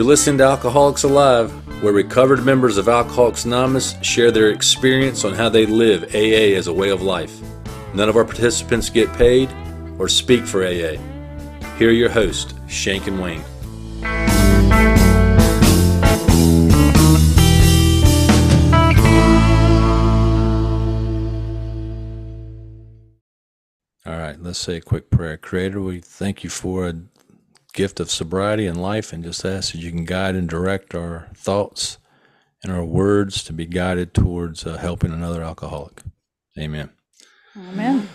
You're listening to Alcoholics Alive, where recovered members of Alcoholics Anonymous share their experience on how they live AA as a way of life. None of our participants get paid or speak for AA. Here are your hosts, Shank and Wayne. All right, let's say a quick prayer. Creator, we thank you for gift of sobriety and life and just ask that you can guide and direct our thoughts and our words to be guided towards uh, helping another alcoholic. Amen. Amen.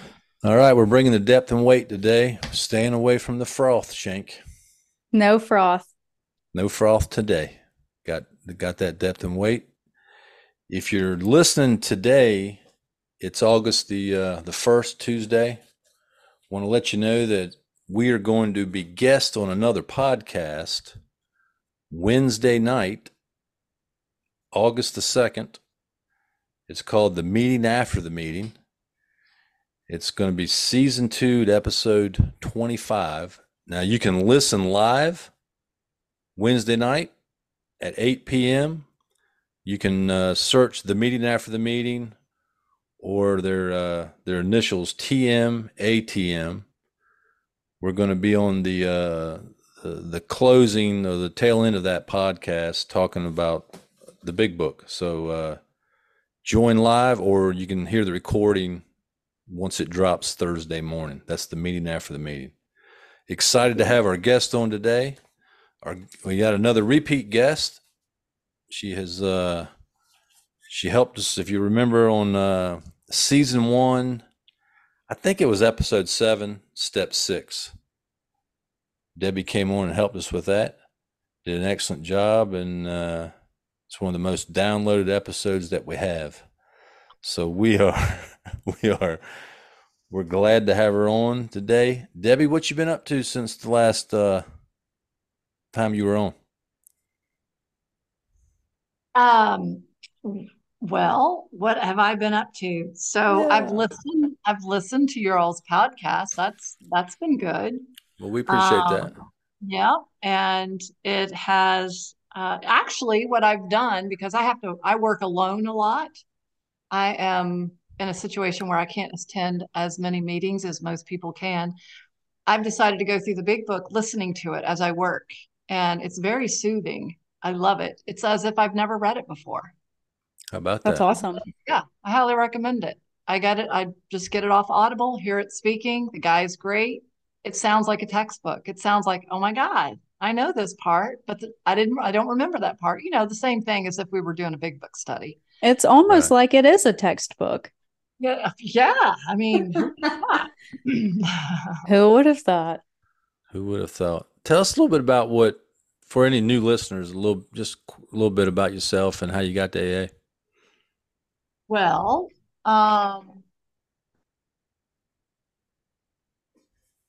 All right, we're bringing the depth and weight today, staying away from the froth, Shank. No froth. No froth today. Got got that depth and weight. If you're listening today, it's August the uh, the first Tuesday. Want to let you know that we are going to be guest on another podcast Wednesday night, August the 2nd. It's called The Meeting After the Meeting. It's going to be season two, episode 25. Now, you can listen live Wednesday night at 8 p.m. You can uh, search The Meeting After the Meeting or their, uh, their initials TM, ATM we're going to be on the uh, the, closing or the tail end of that podcast talking about the big book. So uh, join live, or you can hear the recording once it drops Thursday morning. That's the meeting after the meeting. Excited to have our guest on today. Our, we got another repeat guest. She has uh, she helped us, if you remember, on uh, season one I think it was episode seven, step six. Debbie came on and helped us with that. Did an excellent job, and uh, it's one of the most downloaded episodes that we have. So we are, we are, we're glad to have her on today. Debbie, what you been up to since the last uh, time you were on? Um, well, what have I been up to? So yeah. I've listened. I've listened to your all's podcast. That's that's been good. Well, we appreciate um, that. Yeah, and it has uh, actually what I've done because I have to. I work alone a lot. I am in a situation where I can't attend as many meetings as most people can. I've decided to go through the big book, listening to it as I work, and it's very soothing. I love it. It's as if I've never read it before. How about That's that? That's awesome. Yeah, I highly recommend it. I get it. I just get it off Audible, hear it speaking. The guy's great. It sounds like a textbook. It sounds like, oh my God, I know this part, but the, I didn't, I don't remember that part. You know, the same thing as if we were doing a big book study. It's almost right. like it is a textbook. Yeah. Yeah. I mean, who would have thought? Who would have thought? Tell us a little bit about what, for any new listeners, a little, just a little bit about yourself and how you got to AA. Well, um,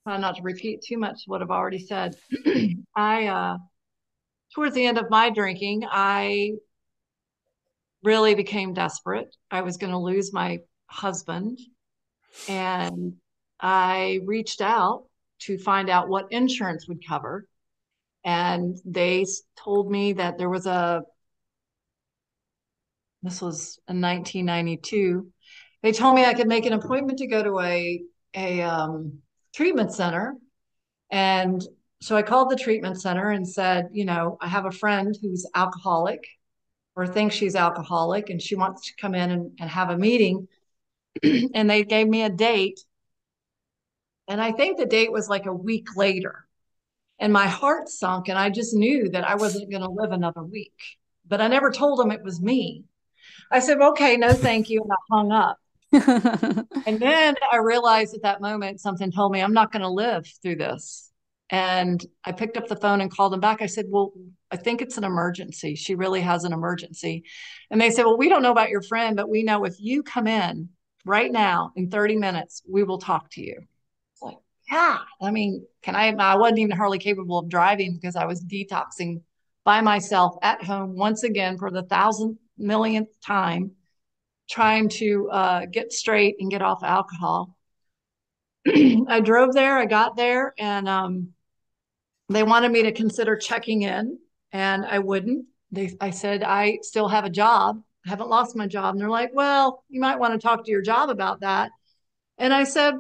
try not to repeat too much what I've already said. I, uh, towards the end of my drinking, I really became desperate. I was going to lose my husband, and I reached out to find out what insurance would cover. And they told me that there was a this was in 1992. They told me I could make an appointment to go to a a um, treatment center, and so I called the treatment center and said, you know, I have a friend who's alcoholic or thinks she's alcoholic, and she wants to come in and, and have a meeting. and they gave me a date, and I think the date was like a week later. And my heart sunk, and I just knew that I wasn't going to live another week. But I never told them it was me. I said, okay, no, thank you. And I hung up. and then I realized at that moment, something told me I'm not going to live through this. And I picked up the phone and called them back. I said, well, I think it's an emergency. She really has an emergency. And they said, well, we don't know about your friend, but we know if you come in right now in 30 minutes, we will talk to you. It's like, yeah, I mean, can I? I wasn't even hardly capable of driving because I was detoxing by myself at home once again for the thousandth millionth time trying to uh, get straight and get off alcohol. I drove there, I got there, and um, they wanted me to consider checking in And I wouldn't. They, I said, I still have a job. I haven't lost my job. And they're like, well, you might want to talk to your job about that. And I said,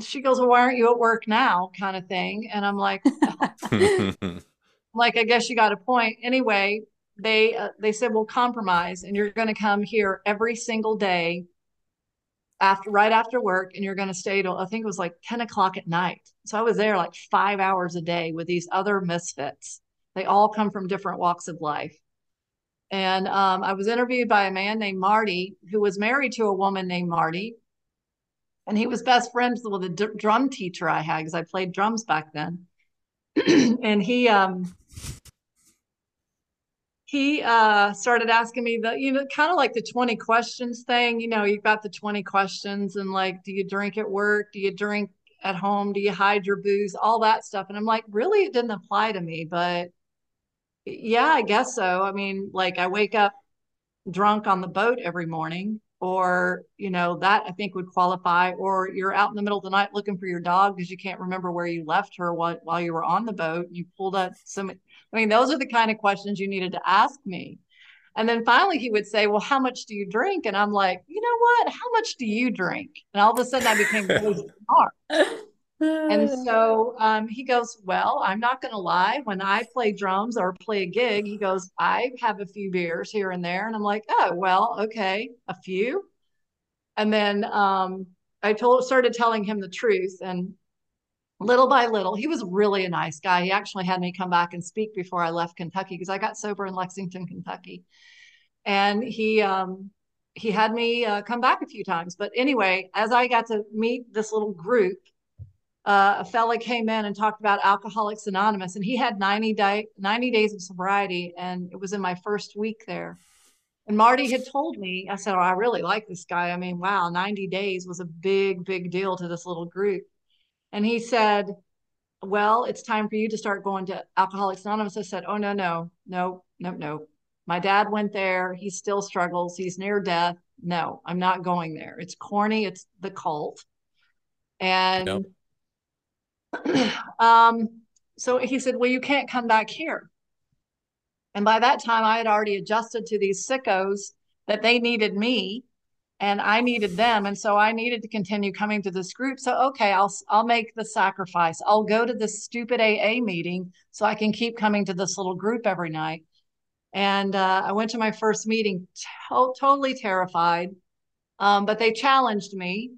she goes, well, why aren't you at work now? Kind of thing. And I'm like, like, I guess you got a point. Anyway, they uh, they said, well, compromise, and you're going to come here every single day after right after work, and you're going to stay till I think it was like 10 o'clock at night. So I was there like five hours a day with these other misfits. They all come from different walks of life. And um, I was interviewed by a man named Marty who was married to a woman named Marty. And he was best friends with a d- drum teacher I had because I played drums back then. and he um, he uh, started asking me the, you know, kind of like the 20 questions thing. You know, you've got the 20 questions and like, do you drink at work? Do you drink at home? Do you hide your booze? All that stuff. And I'm like, really, it didn't apply to me, but yeah, I guess so. I mean, like I wake up drunk on the boat every morning or you know that i think would qualify or you're out in the middle of the night looking for your dog because you can't remember where you left her while, while you were on the boat you pulled up some i mean those are the kind of questions you needed to ask me and then finally he would say well how much do you drink and i'm like you know what how much do you drink and all of a sudden i became really smart and so um, he goes, Well, I'm not going to lie. When I play drums or play a gig, he goes, I have a few beers here and there. And I'm like, Oh, well, okay, a few. And then um, I told, started telling him the truth. And little by little, he was really a nice guy. He actually had me come back and speak before I left Kentucky because I got sober in Lexington, Kentucky. And he, um, he had me uh, come back a few times. But anyway, as I got to meet this little group, uh, a fella came in and talked about Alcoholics Anonymous, and he had 90, day, 90 days of sobriety, and it was in my first week there. And Marty had told me, I said, Oh, I really like this guy. I mean, wow, 90 days was a big, big deal to this little group. And he said, Well, it's time for you to start going to Alcoholics Anonymous. I said, Oh, no, no, no, no, no. My dad went there. He still struggles. He's near death. No, I'm not going there. It's corny. It's the cult. And yep um, so he said, Well, you can't come back here. And by that time, I had already adjusted to these sickos that they needed me and I needed them. And so I needed to continue coming to this group. So, okay, I'll, I'll make the sacrifice. I'll go to this stupid AA meeting so I can keep coming to this little group every night. And uh, I went to my first meeting to- totally terrified. Um, but they challenged me.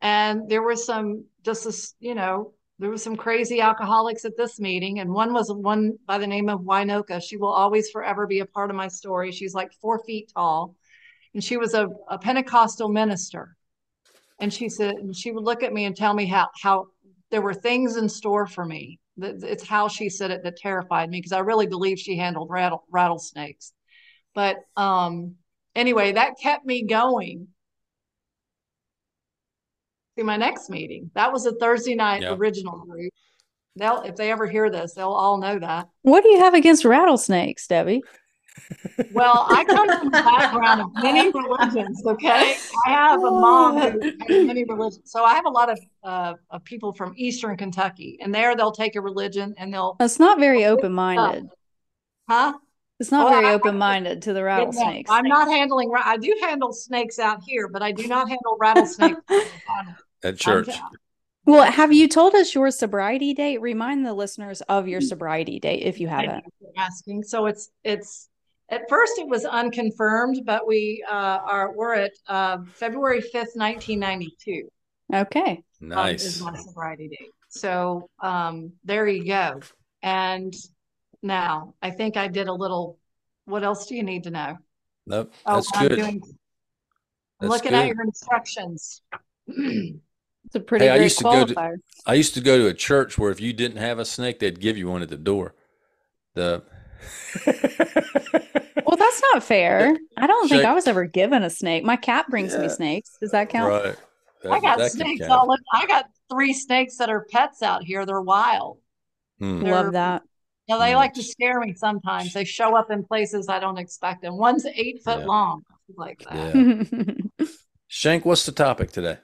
And there were some, just this, you know, there were some crazy alcoholics at this meeting, and one was one by the name of Winoka. She will always forever be a part of my story. She's like four feet tall, and she was a, a Pentecostal minister. And she said, and she would look at me and tell me how how there were things in store for me. It's how she said it that terrified me because I really believe she handled rattle, rattlesnakes. But um, anyway, that kept me going to my next meeting. That was a Thursday night yep. original group. They'll, if they ever hear this, they'll all know that. What do you have against rattlesnakes, Debbie? Well, I come from a background of many religions. Okay, I have a mom who has many religions, so I have a lot of uh, of people from Eastern Kentucky, and there they'll take a religion and they'll. It's not very open minded. Huh? It's not well, very open minded to the rattlesnakes. I'm not handling. I do handle snakes out here, but I do not handle rattlesnakes at church. Well, have you told us your sobriety date? Remind the listeners of your sobriety date if you haven't. asking. So it's it's at first it was unconfirmed, but we uh, are we're at uh, February fifth, nineteen ninety two. Okay, nice um, is my sobriety date. So um, there you go. And now I think I did a little. What else do you need to know? Nope, oh, that's oh, good. I'm, doing, I'm looking good. at your instructions. It's a pretty hey, I used to qualifier. go to I used to go to a church where if you didn't have a snake, they'd give you one at the door. The well, that's not fair. I don't think I was ever given a snake. My cat brings yeah. me snakes. Does that count? Right. That, I got snakes all in, I got three snakes that are pets out here. They're wild. Hmm. They're, Love that. Yeah, they like to scare me sometimes. They show up in places I don't expect them. One's eight foot yeah. long, like that. Yeah. Shank, what's the topic today?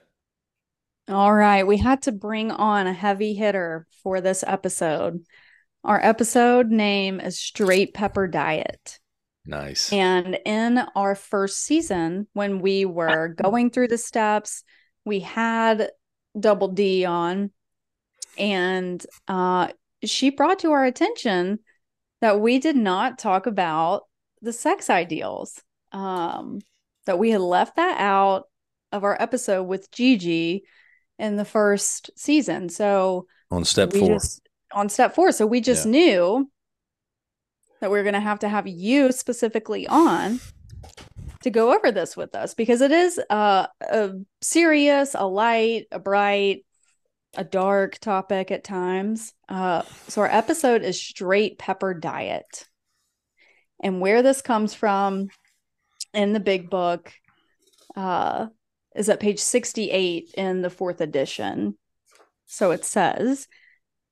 All right. We had to bring on a heavy hitter for this episode. Our episode name is Straight Pepper Diet. Nice. And in our first season, when we were going through the steps, we had Double D on, and uh, she brought to our attention that we did not talk about the sex ideals. Um, that we had left that out of our episode with Gigi in the first season. So on step four. just on step four. So we just Yeah. knew that we are going to have to have you specifically on to go over this with us because it is uh, a serious, a light, a bright, a dark topic at times. Uh, so our episode is straight pepper diet. And where this comes from in the big book uh, is at page 68 in the fourth edition. So it says,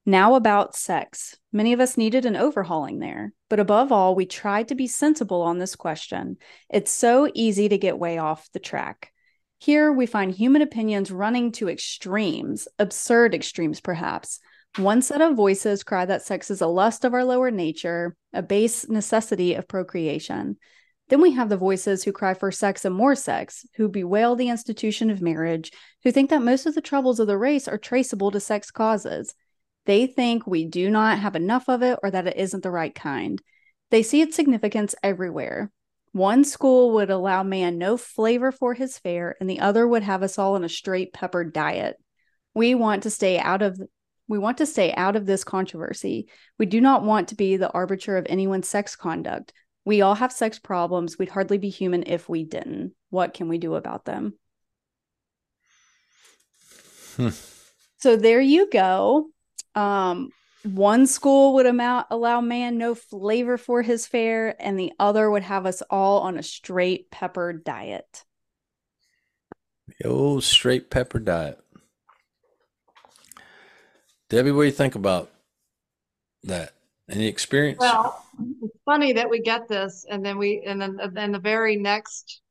now about sex. Many of us needed an overhauling there. But above all, we tried to be sensible on this question. It's so easy to get way off the track. Here we find human opinions running to extremes, absurd extremes perhaps. One set of voices cry that sex is a lust of our lower nature, a base necessity of procreation. Then we have the voices who cry for sex and more sex, who bewail the institution of marriage, who think that most of the troubles of the race are traceable to sex causes. They think we do not have enough of it or that it isn't the right kind. They see its significance everywhere. One school would allow man no flavor for his fare, and the other would have us all on a straight pepper diet. We want to stay out of we want to stay out of this controversy. We do not want to be the arbiter of anyone's sex conduct. We all have sex problems. We'd hardly be human if we didn't. What can we do about them? Hmm. So there you go. Um, one school would amount, allow man no flavor for his fare, and the other would have us all on a straight pepper diet. Oh, straight pepper diet. Debbie, what do you think about that? Any experience? Well, it's funny that we get this, and then we, and then and then the very next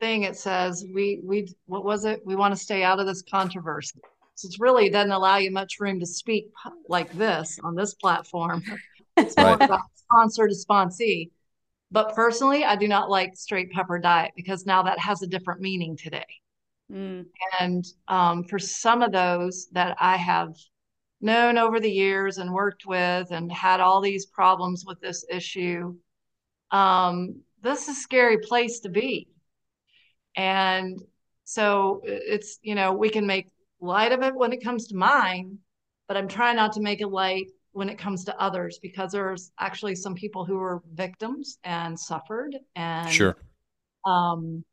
thing it says, we we what was it? We want to stay out of this controversy. It's really doesn't allow you much room to speak like this on this platform. It's more Right. about sponsor to sponsee. But personally, I do not like straight pepper diet because now that has a different meaning today. Mm, And um, for some of those that I have known over the years and worked with and had all these problems with this issue, um, this is a scary place to be. And so it's, you know, we can make light of it when it comes to mine, but I'm trying not to make it light when it comes to others because there's actually some people who were victims and suffered and sure. um,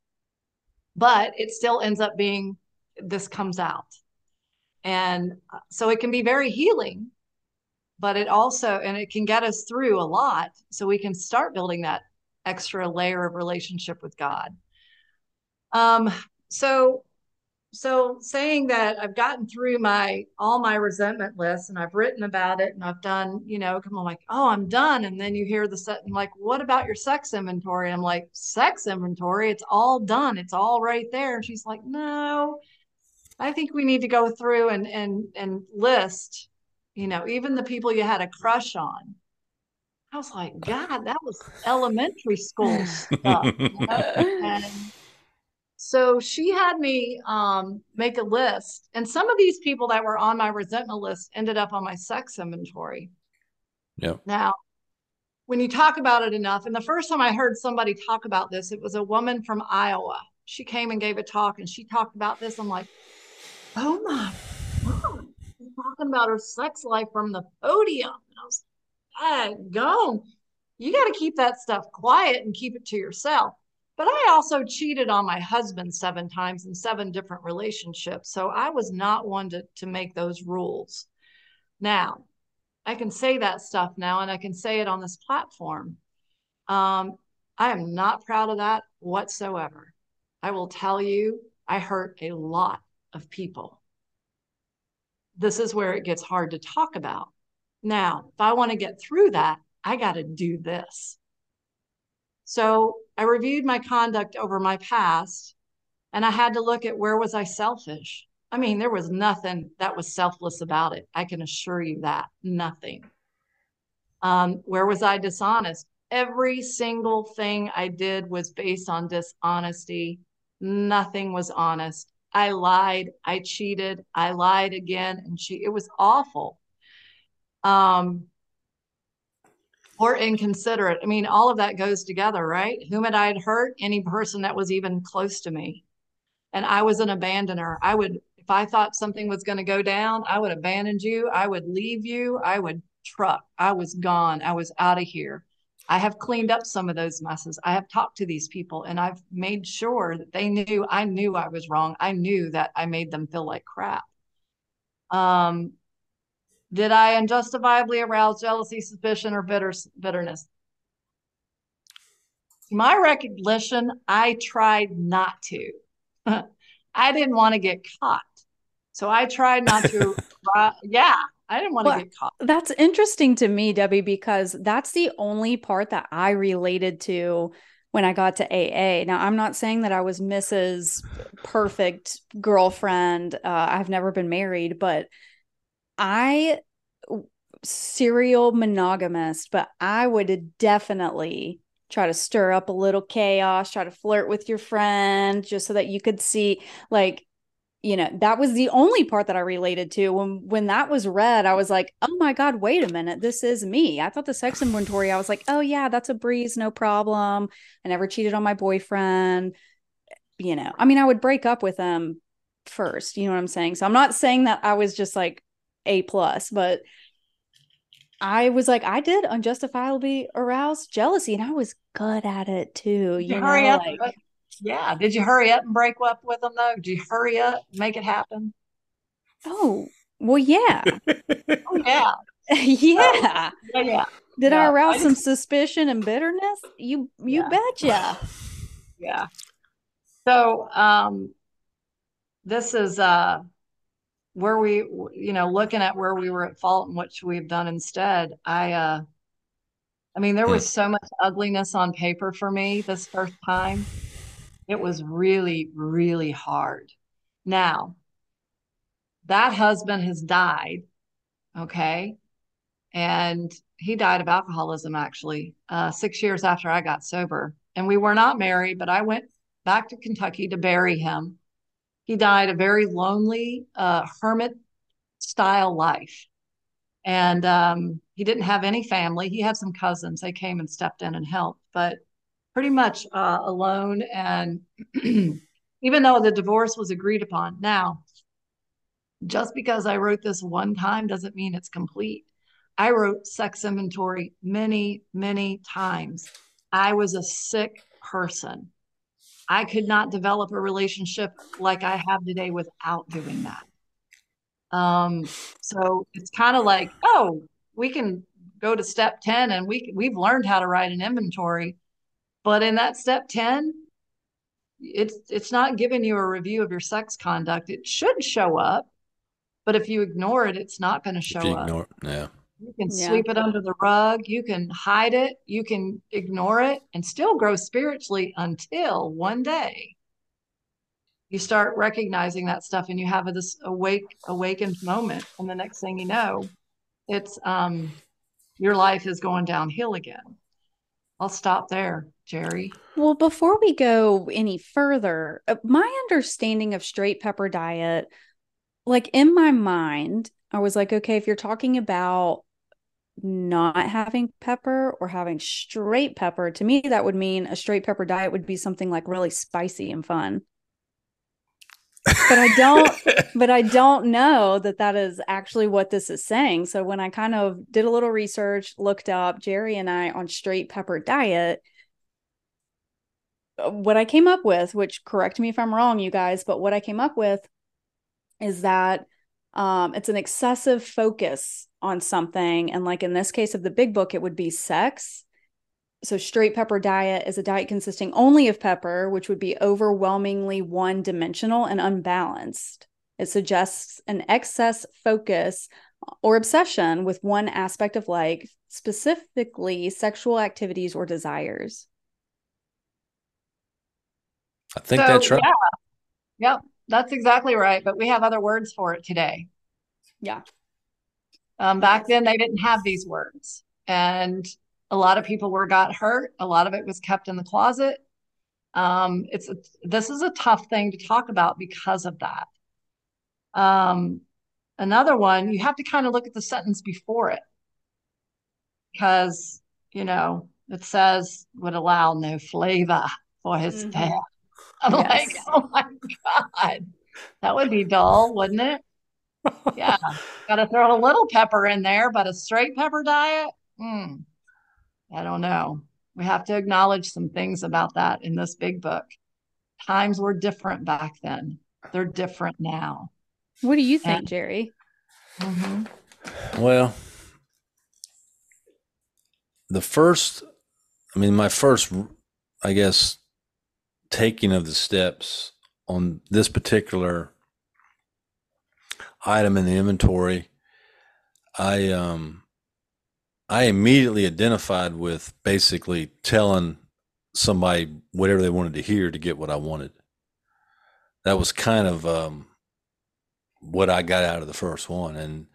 but it still ends up being this comes out. And uh, so it can be very healing, but it also, and it can get us through a lot so we can start building that extra layer of relationship with God. Um, so, so saying that I've gotten through my all my resentment lists and I've written about it and I've done, you know, come on, like, oh, I'm done. And then you hear the set and like, what about your sex inventory? I'm like, sex inventory, it's all done, it's all right there. And she's like, no, I think we need to go through and and and list, you know, even the people you had a crush on. I was like, God, that was elementary school stuff. And so she had me um, make a list, and some of these people that were on my resentment list ended up on my sex inventory. Yep. Now, when you talk about it enough, and the first time I heard somebody talk about this, it was a woman from Iowa. She came and gave a talk, and she talked about this. I'm like, oh my God, she's talking about her sex life from the podium. And I was like, gone. You got to keep that stuff quiet and keep it to yourself. But I also cheated on my husband seven times in seven different relationships. So I was not one to, to make those rules. Now, I can say that stuff now and I can say it on this platform. Um, I am not proud of that whatsoever. I will tell you, I hurt a lot of people. This is where it gets hard to talk about. Now, if I want to get through that, I got to do this. So I reviewed my conduct over my past and I had to look at where was I selfish? I mean, there was nothing that was selfless about it. I can assure you that. Nothing. Um, where was I dishonest? Every single thing I did was based on dishonesty. Nothing was honest. I lied. I cheated. I lied again, and she. It was awful. Um, or inconsiderate. I mean, all of that goes together, right? Whom had I hurt? Any person that was even close to me. And I was an abandoner. I would, if I thought something was going to go down, I would abandon you. I would leave you. I would truck. I was gone. I was out of here. I have cleaned up some of those messes. I have talked to these people and I've made sure that they knew I knew I was wrong. I knew that I made them feel like crap. Um, did I unjustifiably arouse jealousy, suspicion, or bitter, bitterness? My recognition, I tried not to. I didn't want to get caught. So I tried not to. uh, yeah, I didn't want well, to get caught. That's interesting to me, Debbie, because that's the only part that I related to when I got to AA. Now, I'm not saying that I was Mrs. Perfect girlfriend. Uh, I've never been married, but I serial monogamist, but I would definitely try to stir up a little chaos, try to flirt with your friend just so that you could see like you know that was the only part that i related to. When when that was read i was like oh my god wait a minute this is me. I thought the sex inventory i was like oh yeah that's a breeze no problem. I never cheated on my boyfriend. You know i mean i would break up with them first you know what i'm saying? So i'm not saying that i was just like a plus but I was like, I did unjustifiably arouse jealousy, and I was good at it too. You, you know, hurry up. Like, yeah. Did you hurry up and break up with them though? Did you hurry up, make it happen? Oh, well, yeah. oh, yeah. yeah. Oh, yeah. Yeah. Did yeah. I arouse I some suspicion and bitterness? You you yeah. betcha. Yeah. So um this is uh where we you know looking at where we were at fault and what should we've done instead i uh i mean there was so much ugliness on paper for me this first time. It was really really hard. Now that husband has died okay? And he died of alcoholism actually uh, six years after i got sober. And we were not married but i went back to kentucky to bury him he died a very lonely uh, hermit style life. And um, he didn't have any family. He had some cousins. They came and stepped in and helped, but pretty much uh, alone. And even though the divorce was agreed upon, now, just because I wrote this one time doesn't mean it's complete. I wrote sex inventory many, many times. I was a sick person. I could not develop a relationship like I have today without doing that. Um, so it's kind of like, oh, we can go to step 10 and we we've learned how to write an inventory. But in that step 10, it's it's not giving you a review of your sex conduct. It should show up, but if you ignore it, it's not going to show ignore, up. Yeah. You can yeah. sweep it under the rug. You can hide it. You can ignore it and still grow spiritually until one day you start recognizing that stuff and you have this awake, awakened moment. And the next thing you know, it's um, your life is going downhill again. I'll stop there, Jerry. Well, before we go any further, uh, my understanding of straight pepper diet, like in my mind, I was like, okay, if you're talking about not having pepper or having straight pepper, to me, that would mean a straight pepper diet would be something like really spicy and fun. but I don't, but I don't know that that is actually what this is saying. So when I kind of did a little research, looked up Jerry and I on straight pepper diet, uh, what I came up with, which correct me if I'm wrong, you guys, but what I came up with is that um, it's an excessive focus on something. And like in this case of the big book, it would be sex. So, straight pepper diet is a diet consisting only of pepper, which would be overwhelmingly one dimensional and unbalanced. It suggests an excess focus or obsession with one aspect of life, specifically sexual activities or desires. I think so, that's right. Yeah. Yep. That's exactly right. But we have other words for it today. Yeah. Um, back then, they didn't have these words. and a lot of people were got hurt. A lot of it was kept in the closet. Um, it's a, this is a tough thing to talk about because of that. Um, another one, you have to kind of look at the sentence before it because you know it says would allow no flavor for his fare. I'm like, oh my god, that would be dull, wouldn't it? Yeah, got to throw a little pepper in there, but a straight pepper diet. Mm, I don't know. We have to acknowledge some things about that in this big book. Times were different back then. They're different now. What do you think, And- Jerry? Mhm. Well, the first, I mean, my first, I guess, taking of the steps on this particular item in the inventory, I um, I immediately identified with basically telling somebody whatever they wanted to hear to get what I wanted. That was kind of um, what I got out of the first one, and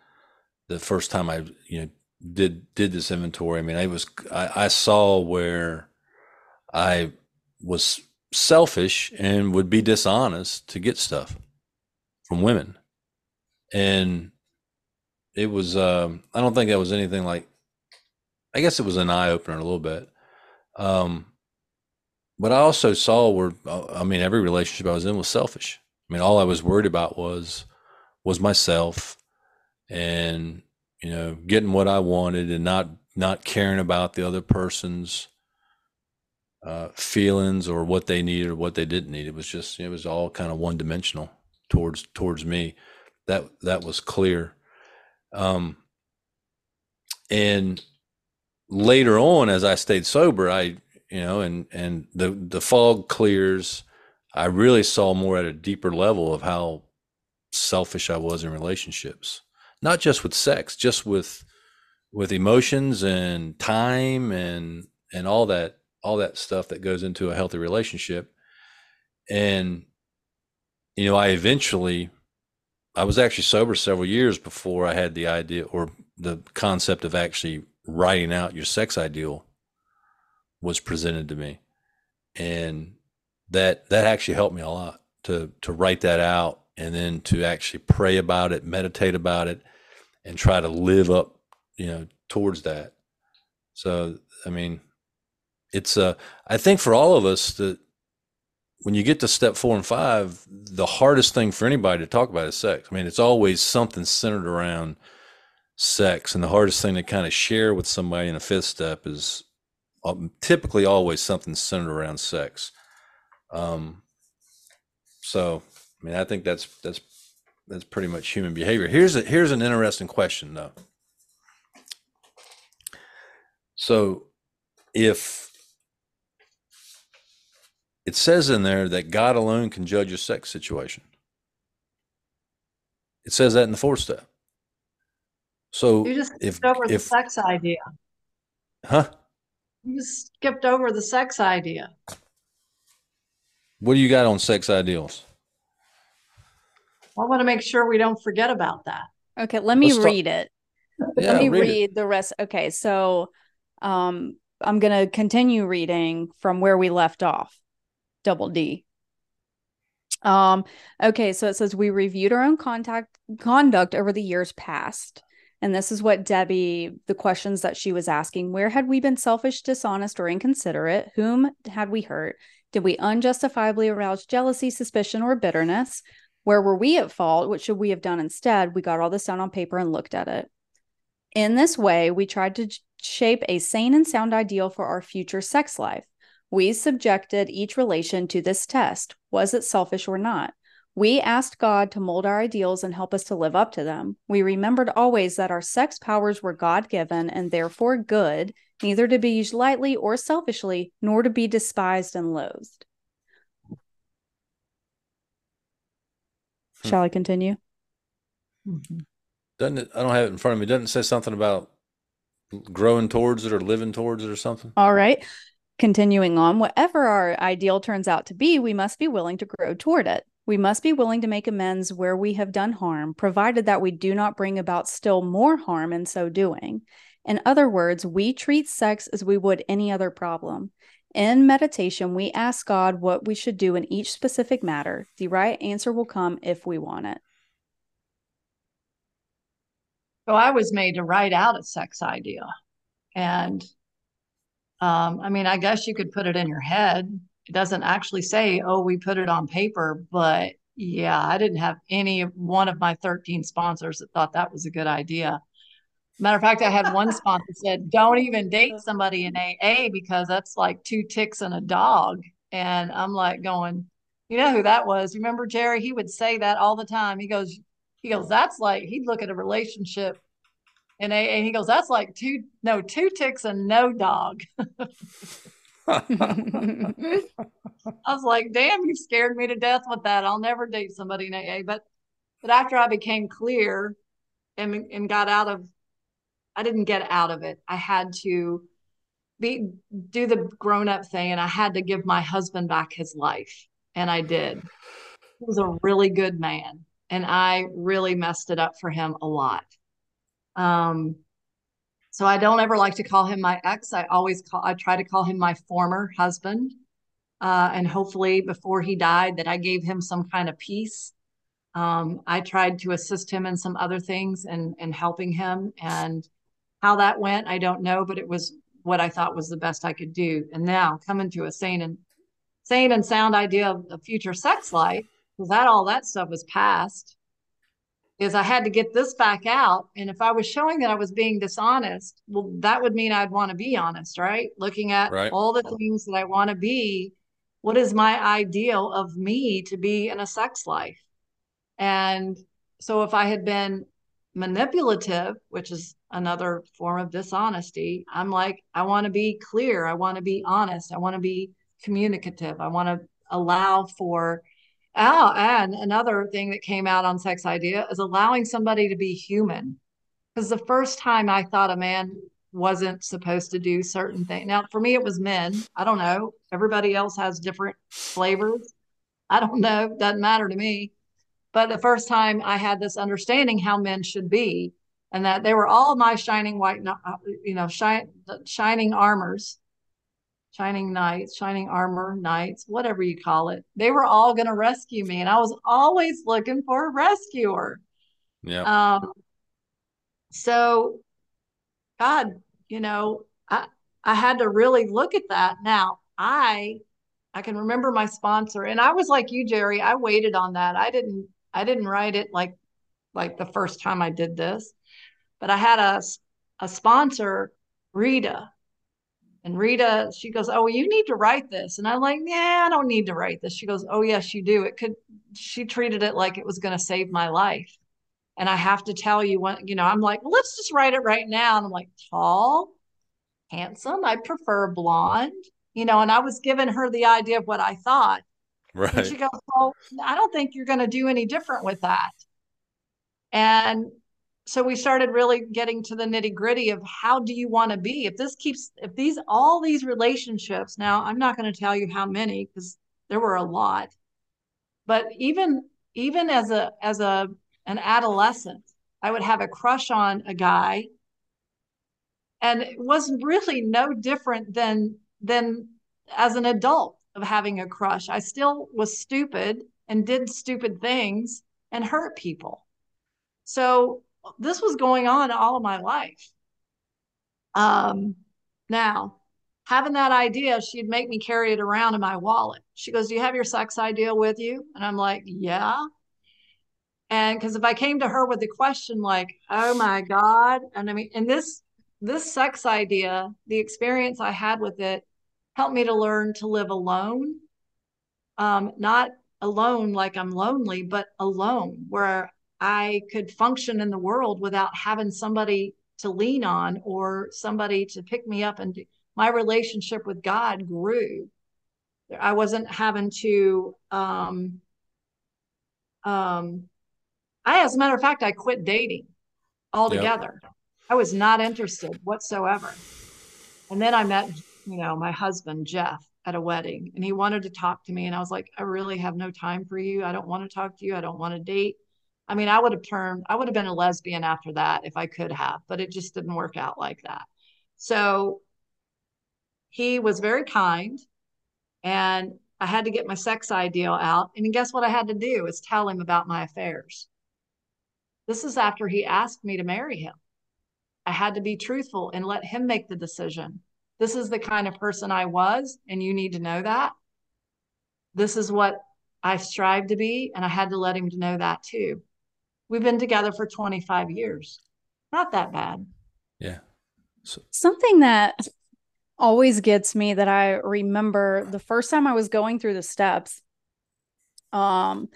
the first time I you know did did this inventory. I mean, I was I, I saw where I was selfish and would be dishonest to get stuff from women, and it was. Um, I don't think that was anything like. I guess it was an eye opener a little bit. Um, but I also saw where I mean every relationship I was in was selfish. I mean, all I was worried about was was myself and you know getting what I wanted and not not caring about the other person's uh, feelings or what they needed or what they didn't need. It was just it was all kind of one dimensional towards towards me. That that was clear. Um, and later on, as I stayed sober, I you know and and the the fog clears. I really saw more at a deeper level of how selfish I was in relationships not just with sex, just with with emotions and time and and all that all that stuff that goes into a healthy relationship. And you know, I eventually I was actually sober several years before I had the idea or the concept of actually writing out your sex ideal was presented to me. And that that actually helped me a lot to to write that out and then to actually pray about it, meditate about it, and try to live up, you know, towards that. So, I mean, it's uh I think for all of us that when you get to step four and five, the hardest thing for anybody to talk about is sex. I mean, it's always something centered around sex, and the hardest thing to kind of share with somebody in a fifth step is um, typically always something centered around sex. Um, so, I mean, I think that's that's that's pretty much human behavior. Here's a here's an interesting question though. So, if it says in there that God alone can judge a sex situation, it says that in the fourth step. So, You just if skipped over the sex idea. huh, You just skipped over the sex idea. what do you got on sex ideals? I want to make sure we don't forget about that. Okay, let me Let's talk- read it. Yeah, let me read read, the rest. Okay, so um I'm going to continue reading from where we left off. Double D. Um okay, so it says we reviewed our own contact conduct over the years past. And this is what Debbie the questions that she was asking, where had we been selfish, dishonest or inconsiderate? Whom had we hurt? Did we unjustifiably arouse jealousy, suspicion or bitterness? Where were we at fault? What should we have done instead? We got all this down on paper and looked at it. In this way, we tried to shape a sane and sound ideal for our future sex life. We subjected each relation to this test was it selfish or not? We asked God to mold our ideals and help us to live up to them. We remembered always that our sex powers were God given and therefore good, neither to be used lightly or selfishly, nor to be despised and loathed. Hmm. Shall I continue? Doesn't it? I don't have it in front of me. Doesn't it say something about growing towards it or living towards it or something? All right. Continuing on, whatever our ideal turns out to be, we must be willing to grow toward it. We must be willing to make amends where we have done harm, provided that we do not bring about still more harm in so doing. In other words, we treat sex as we would any other problem. In meditation, we ask God what we should do in each specific matter. The right answer will come if we want it. So I was made to write out a sex idea. And um, I mean, I guess you could put it in your head. It doesn't actually say, oh, we put it on paper, but yeah, I didn't have any one of my 13 sponsors that thought that was a good idea. Matter of fact, I had one sponsor said, "Don't even date somebody in AA because that's like two ticks and a dog." And I'm like going, "You know who that was? Remember Jerry? He would say that all the time. He goes, he goes, that's like he'd look at a relationship and AA, and he goes, that's like two, no, two ticks and no dog." I was like, "Damn, you scared me to death with that. I'll never date somebody in AA." But but after I became clear and and got out of I didn't get out of it. I had to be do the grown up thing and I had to give my husband back his life. And I did. He was a really good man. And I really messed it up for him a lot. Um, so I don't ever like to call him my ex. I always call I try to call him my former husband. Uh, and hopefully before he died that I gave him some kind of peace. Um, I tried to assist him in some other things and and helping him and how that went, I don't know, but it was what I thought was the best I could do. And now coming to a sane and sane and sound idea of a future sex life, because that all that stuff was past, is I had to get this back out. And if I was showing that I was being dishonest, well, that would mean I'd want to be honest, right? Looking at right. all the things that I want to be, what is my ideal of me to be in a sex life? And so if I had been manipulative, which is another form of dishonesty. I'm like, I want to be clear. I want to be honest. I want to be communicative. I want to allow for. Oh, and another thing that came out on Sex Idea is allowing somebody to be human. Because the first time I thought a man wasn't supposed to do certain things. Now, for me, it was men. I don't know. Everybody else has different flavors. I don't know. Doesn't matter to me. But the first time I had this understanding how men should be, and that they were all my shining white, uh, you know, shine, shining armors, shining knights, shining armor knights, whatever you call it. They were all going to rescue me, and I was always looking for a rescuer. Yeah. Um. So, God, you know, I I had to really look at that. Now, I I can remember my sponsor, and I was like you, Jerry. I waited on that. I didn't I didn't write it like like the first time I did this, but I had a a sponsor, Rita. And Rita, she goes, "Oh, you need to write this." And I'm like, "Yeah, I don't need to write this." She goes, "Oh, yes, you do. It could." She treated it like it was going to save my life. And I have to tell you what, you know, I'm like, well, let's just write it right now. And I'm like, tall, handsome. I prefer blonde, you know. And I was giving her the idea of what I thought. Right. And she goes, Well, I don't think you're going to do any different with that. And so we started really getting to the nitty gritty of how do you want to be? If this keeps, if these, all these relationships, now I'm not going to tell you how many because there were a lot, but even, even as a, as a, an adolescent, I would have a crush on a guy and it was really no different than, than as an adult of having a crush. I still was stupid and did stupid things and hurt people. So this was going on all of my life. Um, now, having that idea, she'd make me carry it around in my wallet. She goes, Do you have your sex idea with you? And I'm like, Yeah. And because if I came to her with the question like, oh my God, and I mean, and this this sex idea, the experience I had with it helped me to learn to live alone. Um, not alone like I'm lonely, but alone where I could function in the world without having somebody to lean on or somebody to pick me up. And my relationship with God grew. I wasn't having to. Um, um, I, as a matter of fact, I quit dating altogether. Yep. I was not interested whatsoever. And then I met you know, my husband, Jeff, at a wedding and he wanted to talk to me. And I was like, I really have no time for you. I don't want to talk to you. I don't want to date. I mean, I would have turned, I would have been a lesbian after that if I could have, but it just didn't work out like that. So he was very kind and I had to get my sex ideal out. And guess what I had to do is tell him about my affairs. This is after he asked me to marry him. I had to be truthful and let him make the decision. This is the kind of person I was, and you need to know that. This is what I strive to be, and I had to let him know that too. We've been together for 25 years. Not that bad. Yeah. So- Something that always gets me that I remember the first time I was going through the steps. Um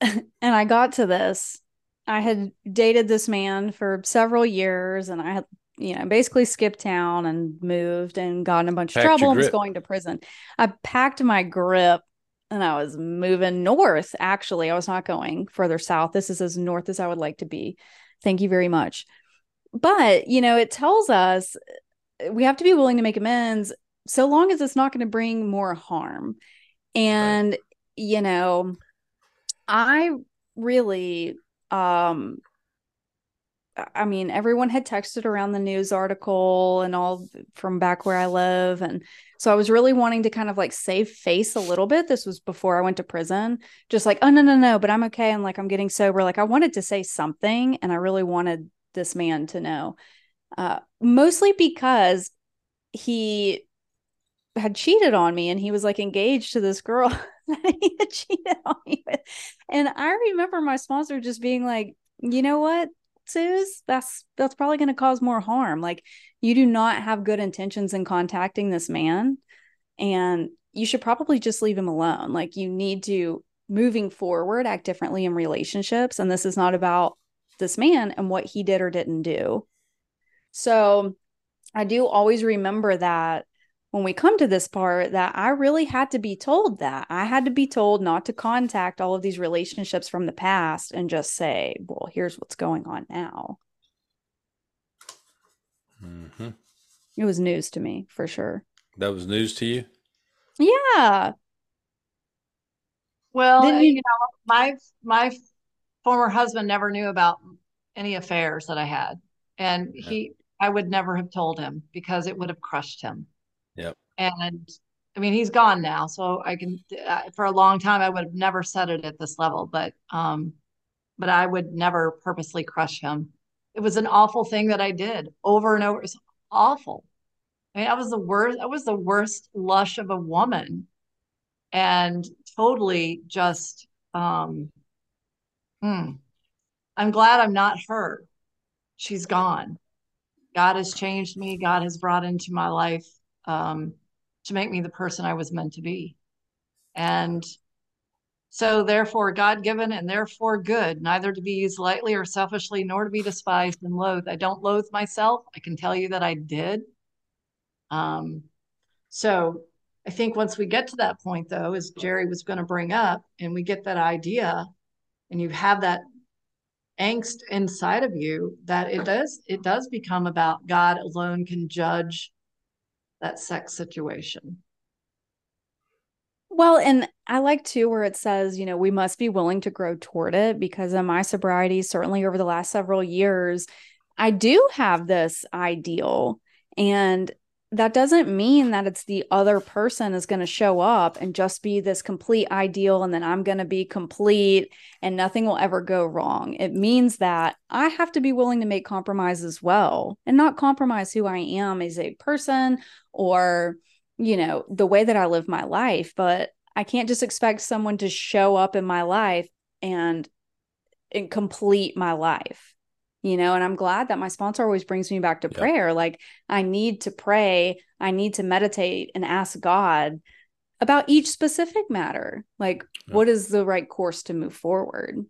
and I got to this. I had dated this man for several years and I had you know, basically skipped town and moved and got in a bunch Packed of trouble and was going to prison. I packed my grip and I was moving north. Actually, I was not going further south. This is as north as I would like to be. Thank you very much. But, you know, it tells us we have to be willing to make amends so long as it's not going to bring more harm. And, right. you know, I really um I mean, everyone had texted around the news article and all from back where I live. And so I was really wanting to kind of like save face a little bit. This was before I went to prison, just like, oh, no, no, no, but I'm okay. And like, I'm getting sober. Like, I wanted to say something and I really wanted this man to know, uh, mostly because he had cheated on me and he was like engaged to this girl that he had cheated on me with. And I remember my sponsor just being like, you know what? That's that's probably going to cause more harm. Like you do not have good intentions in contacting this man and you should probably just leave him alone. Like you need to moving forward act differently in relationships and this is not about this man and what he did or didn't do. So I do always remember that when we come to this part that I really had to be told that. I had to be told not to contact all of these relationships from the past and just say, well, here's what's going on now. Mm-hmm. It was news to me for sure. That was news to you? Yeah. Well, you-, you know, my my former husband never knew about any affairs that I had. And he I would never have told him because it would have crushed him. Yep. And I mean, he's gone now, so I can. Uh, for a long time, I would have never said it at this level, but um, but I would never purposely crush him. It was an awful thing that I did over and over. It was awful. I mean, I was the worst. I was the worst lush of a woman, and totally just. Um, hmm. I'm glad I'm not her. She's gone. God has changed me. God has brought into my life um, to make me the person I was meant to be. And so, therefore, God given and therefore good, neither to be used lightly or selfishly, nor to be despised and loathed. I don't loathe myself. I can tell you that I did. Um, so, I think once we get to that point, though, as Jerry was going to bring up, and we get that idea, and you have that angst inside of you, that it does it does become about God alone can judge that sex situation. Well, and I like too where it says, you know, we must be willing to grow toward it because in my sobriety, certainly over the last several years, I do have this ideal. And that doesn't mean that it's the other person is going to show up and just be this complete ideal and then I'm going to be complete and nothing will ever go wrong. It means that I have to be willing to make compromise as well and not compromise who I am as a person or you know the way that I live my life, but I can't just expect someone to show up in my life and and complete my life you know and i'm glad that my sponsor always brings me back to yeah. prayer. Like i need to pray i need to meditate and ask god about each specific matter. Like yeah. what is the right course to move forward?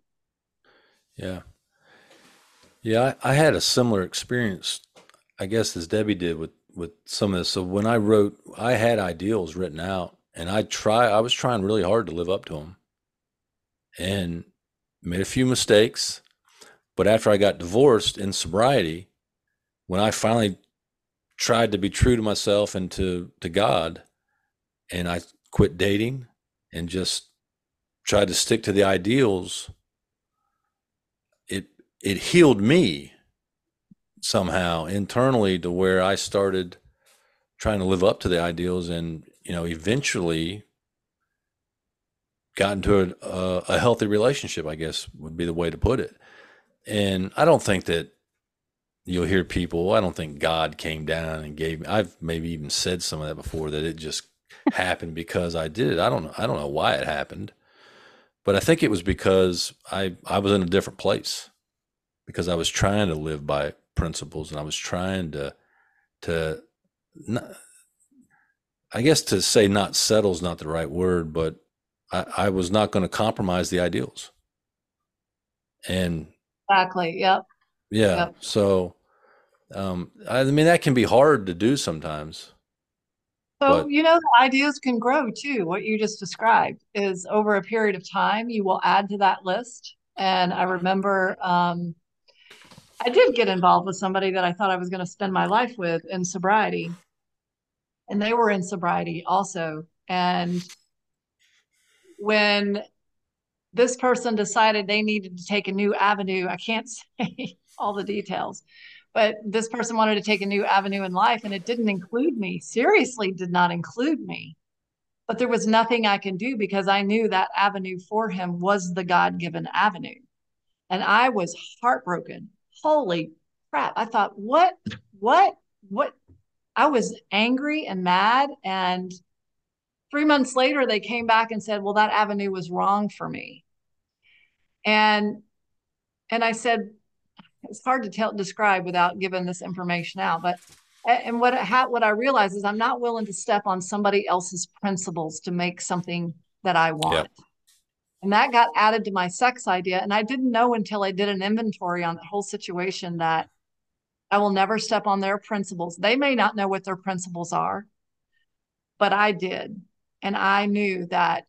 Yeah. Yeah I, I, had a similar experience i guess as debbie did with with some of this. So when i wrote i had ideals written out and i try i was trying really hard to live up to them and made a few mistakes but after I got divorced in sobriety, when I finally tried to be true to myself and to to God, and I quit dating and just tried to stick to the ideals, it it healed me somehow internally to where I started trying to live up to the ideals and you know eventually got into a, a, healthy relationship i guess would be the way to put it and i don't think that you'll hear people i don't think god came down and gave me i've maybe even said some of that before that it just happened because i did it i don't know i don't know why it happened but i think it was because i i was in a different place because i was trying to live by principles and i was trying to to not, I guess to say not settle is not the right word, but I, I was not going to compromise the ideals. And exactly, yep. Yeah. Yep. So, um, I mean, that can be hard to do sometimes. So, but, you know, ideas can grow too. What you just described is over a period of time, you will add to that list. And I remember um, I did get involved with somebody that I thought I was going to spend my life with in sobriety. And they were in sobriety also. And when this person decided they needed to take a new avenue, I can't say all the details, but this person wanted to take a new avenue in life and it didn't include me, seriously, did not include me. But there was nothing I can do because I knew that avenue for him was the God given avenue. And I was heartbroken holy crap. I thought, what, what, what? I was angry and mad. And three months later, they came back and said, well, that avenue was wrong for me. And, and I said, it's hard to tell, describe without giving this information out, but and what ha, what I realize is I'm not willing to step on somebody else's principles to make something that I want. Yep. And that got added to my sex idea. And I didn't know until I did an inventory on the whole situation that I will never step on their principles. They may not know what their principles are, but I did. And I knew that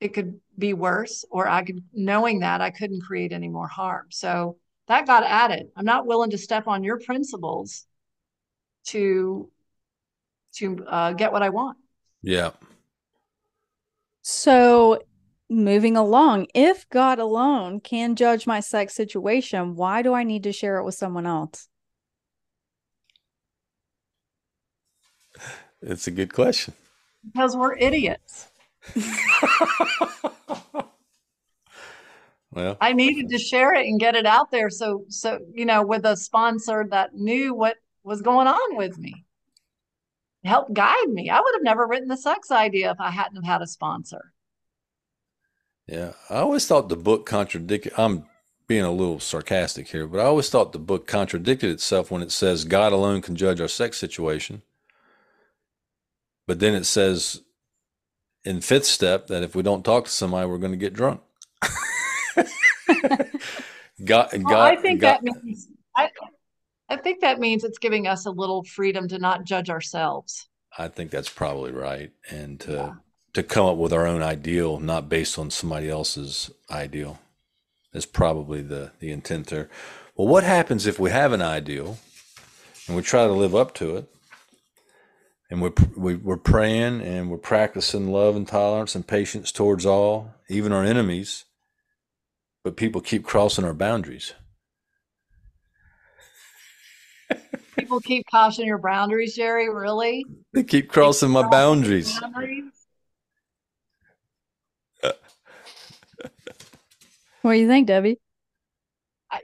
it could be worse, or I could, knowing that I couldn't create any more harm. So that got added. I'm not willing to step on your principles to to uh, get what I want. Yeah. So moving along, if God alone can judge my sex situation, why do I need to share it with someone else? It's a good question. Because we're idiots. well, I needed to share it and get it out there so so you know with a sponsor that knew what was going on with me. Help guide me. I would have never written the sex idea if I hadn't have had a sponsor. Yeah, I always thought the book contradicted. I'm being a little sarcastic here, but I always thought the book contradicted itself when it says God alone can judge our sex situation. But then it says in fifth step that if we don't talk to somebody, we're going to get drunk. God, well, God, I think God, that means I, I think that means it's giving us a little freedom to not judge ourselves. I think that's probably right, and to yeah to come up with our own ideal, not based on somebody else's ideal, is probably the the intent there. Well, what happens if we have an ideal and we try to live up to it, and we're we, we're praying and we're practicing love and tolerance and patience towards all, even our enemies, but people keep crossing our boundaries. People keep crossing your boundaries, Jerry. Really? They keep crossing they keep my boundaries. boundaries. What do you think, Debbie?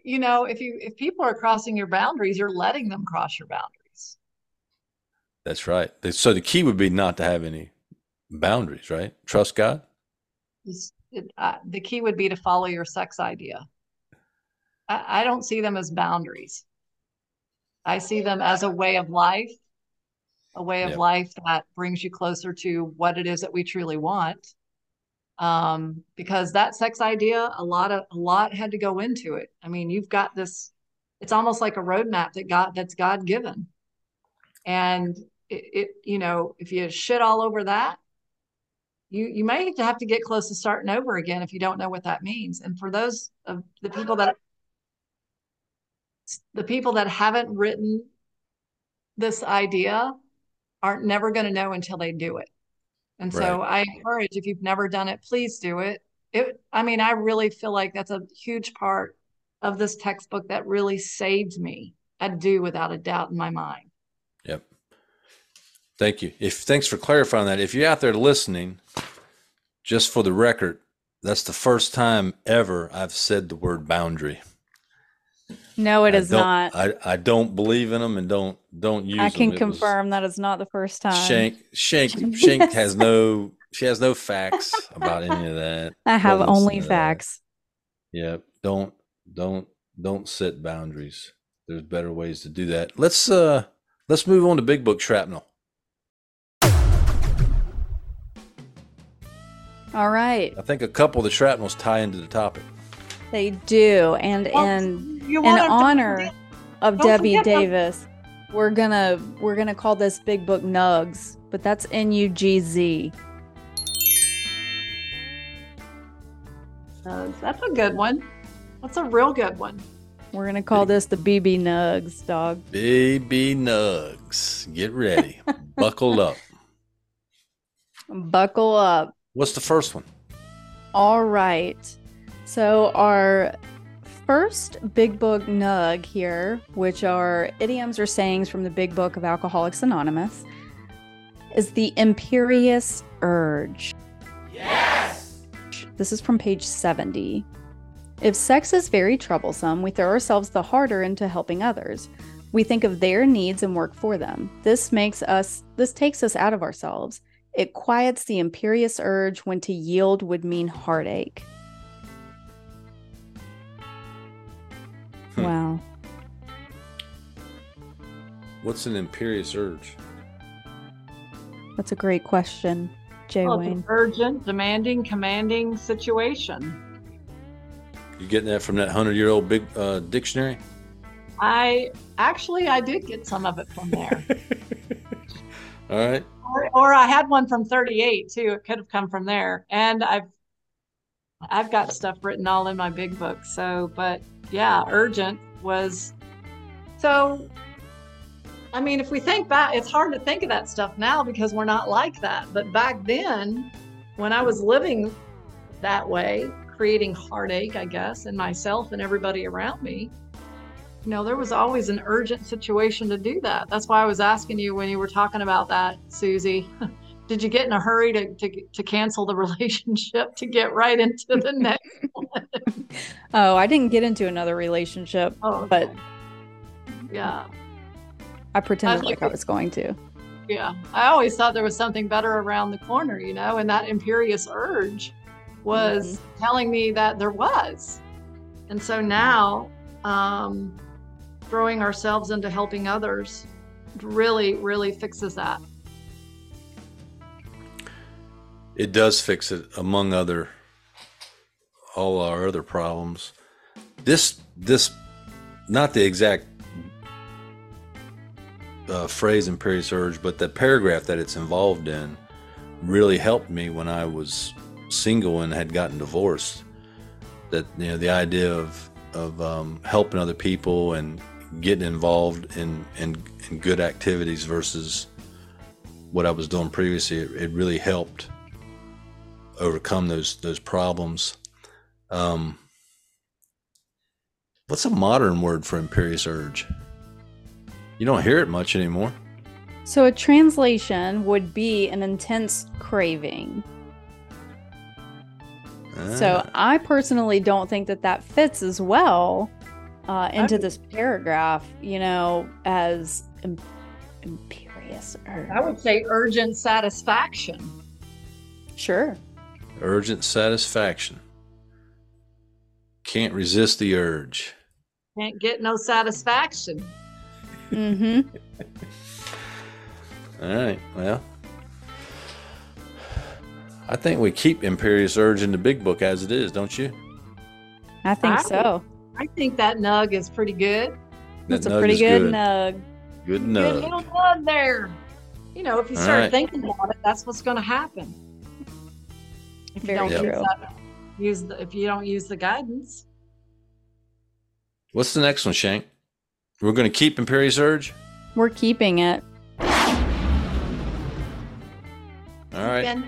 You know, if you if people are crossing your boundaries, you're letting them cross your boundaries. That's right. So the key would be not to have any boundaries, right? Trust God. Uh, the key would be to follow your sex idea. I, I don't see them as boundaries. I see them as a way of life, a way of life that brings you closer to what it is that we truly want um, because that sex idea, a lot of a lot had to go into it. I mean, you've got this. It's almost like a roadmap that God that's God given, and it, it you know if you shit all over that, you you may have to get close to starting over again if you don't know what that means. And for those of the people that the people that haven't written this idea aren't never going to know until they do it. And right. so I encourage if you've never done it, please do it. It I mean, I really feel like that's a huge part of this textbook that really saved me. I do without a doubt in my mind. Thank you. If thanks for clarifying that. If you're out there listening, just for the record, that's the first time ever I've said the word boundary. No, it I is don't- I, I don't believe in them and don't don't use I can confirm that is not the first time. Shank Shank Yes. Shank has no she has no facts about any of that. I have Don't only to that. facts. Yep. Don't don't don't set boundaries. There's better ways to do that. Let's uh let's move on to big book shrapnel. All right, I think a couple of the shrapnels tie into the topic. they do, and Well, in you in wanna- honor of don't Debbie forget the- Davis, we're gonna we're gonna call this Big Book Nugs, but that's N U G Z. Uh, that's a good one. That's a real good one. We're gonna call this the BB Nugs, dog. BB nugs. Get ready. Buckle up. Buckle up. What's the first one? All right. So our first big book nug here, which are idioms or sayings from the big book of Alcoholics Anonymous, is the imperious urge. Yes. This is from page 70. If sex is very troublesome, we throw ourselves the harder into helping others. We think of their needs and work for them. This makes us this takes us out of ourselves. It quiets the imperious urge when to yield would mean heartache. Hmm. Wow. What's an imperious urge? That's a great question, Jay Well, it's an Wayne. urgent, demanding, commanding situation. You getting that from that hundred year old big uh, dictionary? I actually I did get some of it from there. All right. Or, or I had one from 38 too. It could have come from there. And I've I've got stuff written all in my big book. So, but yeah, urgent was so I mean, if we think back, it's hard to think of that stuff now because we're not like that. But back then, when I was living that way, creating heartache, I guess, in myself and everybody around me, you know, there was always an urgent situation to do that. That's why I was asking you when you were talking about that, Susie. Did you get in a hurry to, to, to cancel the relationship to get right into the next one? Oh, I didn't get into another relationship. Oh, But- yeah, I pretended like like I was going to. yeah. I always thought there was something better around the corner, you know, and that imperious urge was Mm-hmm. telling me that there was. And so now, um, throwing ourselves into helping others really, really fixes that. It does fix it, among other all our other problems. This this not the exact uh, phrase imperious urge, but the paragraph that it's involved in really helped me when I was single and had gotten divorced. That you know the idea of of um, helping other people and getting involved in, in in good activities versus what I was doing previously, it, it really helped overcome those those problems. Um, what's a modern word for imperious urge? You don't hear it much anymore. So a translation would be an intense craving. So Ah, I personally don't think that that fits as well uh, into would- this paragraph, you know, as im- imperious urge. I would say urgent satisfaction. Sure. urgent satisfaction. Can't resist the urge. Can't get no satisfaction. Mm-hmm. All right. Well, I think we keep imperious urge in the big book as it is, don't you? I think I- so. I think that nug is pretty good. That's That a pretty is good, nug. Good Good nug. little nug there. You know, if you All start right. thinking about it, that's what's going to happen. If you Very don't use, true. that, use the, if you don't use the guidance. What's the next one, Shank? We're going to keep imperious urge. We're keeping it. All right. And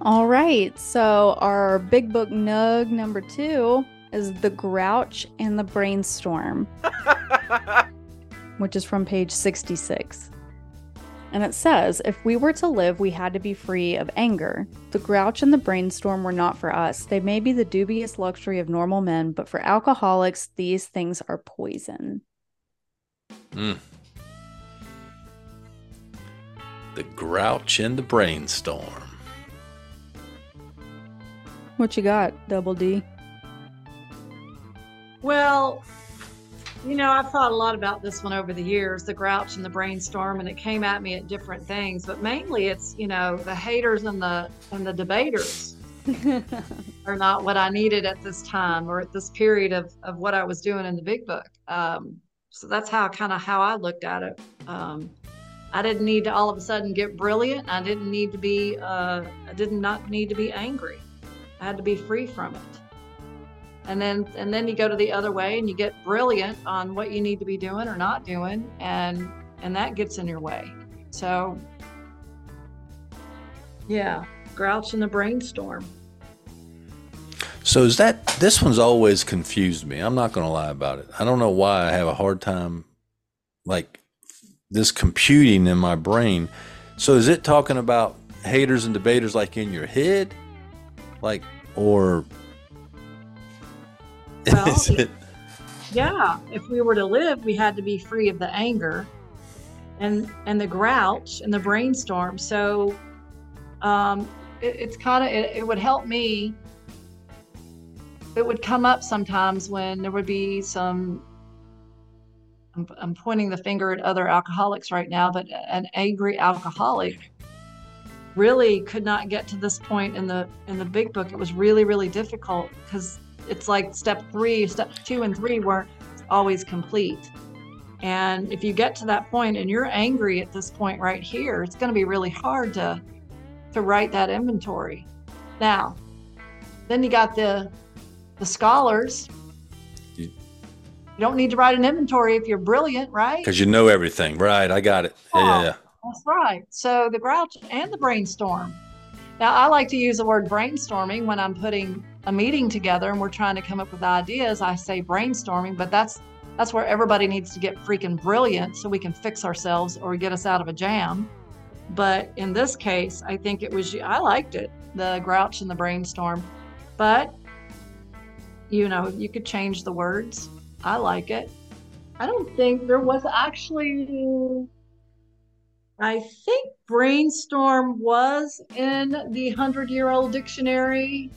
All right. So our big book nug number two is The Grouch and the Brainstorm, which is from page 66. And it says, if we were to live, we had to be free of anger. The grouch and the brainstorm were not for us. They may be the dubious luxury of normal men, but for alcoholics, these things are poison. Mm. The grouch and the brainstorm. What you got, Double D? Well, you know, I've thought a lot about this one over the years, the grouch and the brainstorm, and it came at me at different things. But mainly, it's you know the haters and the and the debaters are not what I needed at this time or at this period of of what I was doing in the big book. Um, so that's how kind of how I looked at it. Um, I didn't need to all of a sudden get brilliant. I didn't need to be. Uh, I did not need to be angry. I had to be free from it and then and then you go to the other way and you get brilliant on what you need to be doing or not doing and and that gets in your way so yeah grouch in the brainstorm So is that this one's always confused me. I'm not going to lie about it. I don't know why I have a hard time like this computing in my brain. So is it talking about haters and debaters like in your head? Like or Well, it? yeah if we were to live we had to be free of the anger and and the grouch and the brainstorm. So um it, it's kind of it, it would help me it would come up sometimes when there would be some I'm, I'm pointing the finger at other alcoholics right now but an angry alcoholic really could not get to this point in the in the big book. It was really really difficult because it's like step three step two and three weren't always complete and if you get to that point and you're angry at this point right here it's going to be really hard to to write that inventory now then you got the the scholars You- you don't need to write an inventory if you're brilliant right because you know everything, right? I got it. Yeah, yeah, yeah. That's right. So the grouch and the brainstorm. Now, I like to use the word brainstorming when I'm putting a meeting together and we're trying to come up with ideas. I say brainstorming, but that's that's where everybody needs to get freaking brilliant so we can fix ourselves or get us out of a jam. But in this case, I think it was I liked it, the grouch and the brainstorm. But you know, you could change the words. I like it. I don't think there was actually I think brainstorm was in the hundred year old dictionary.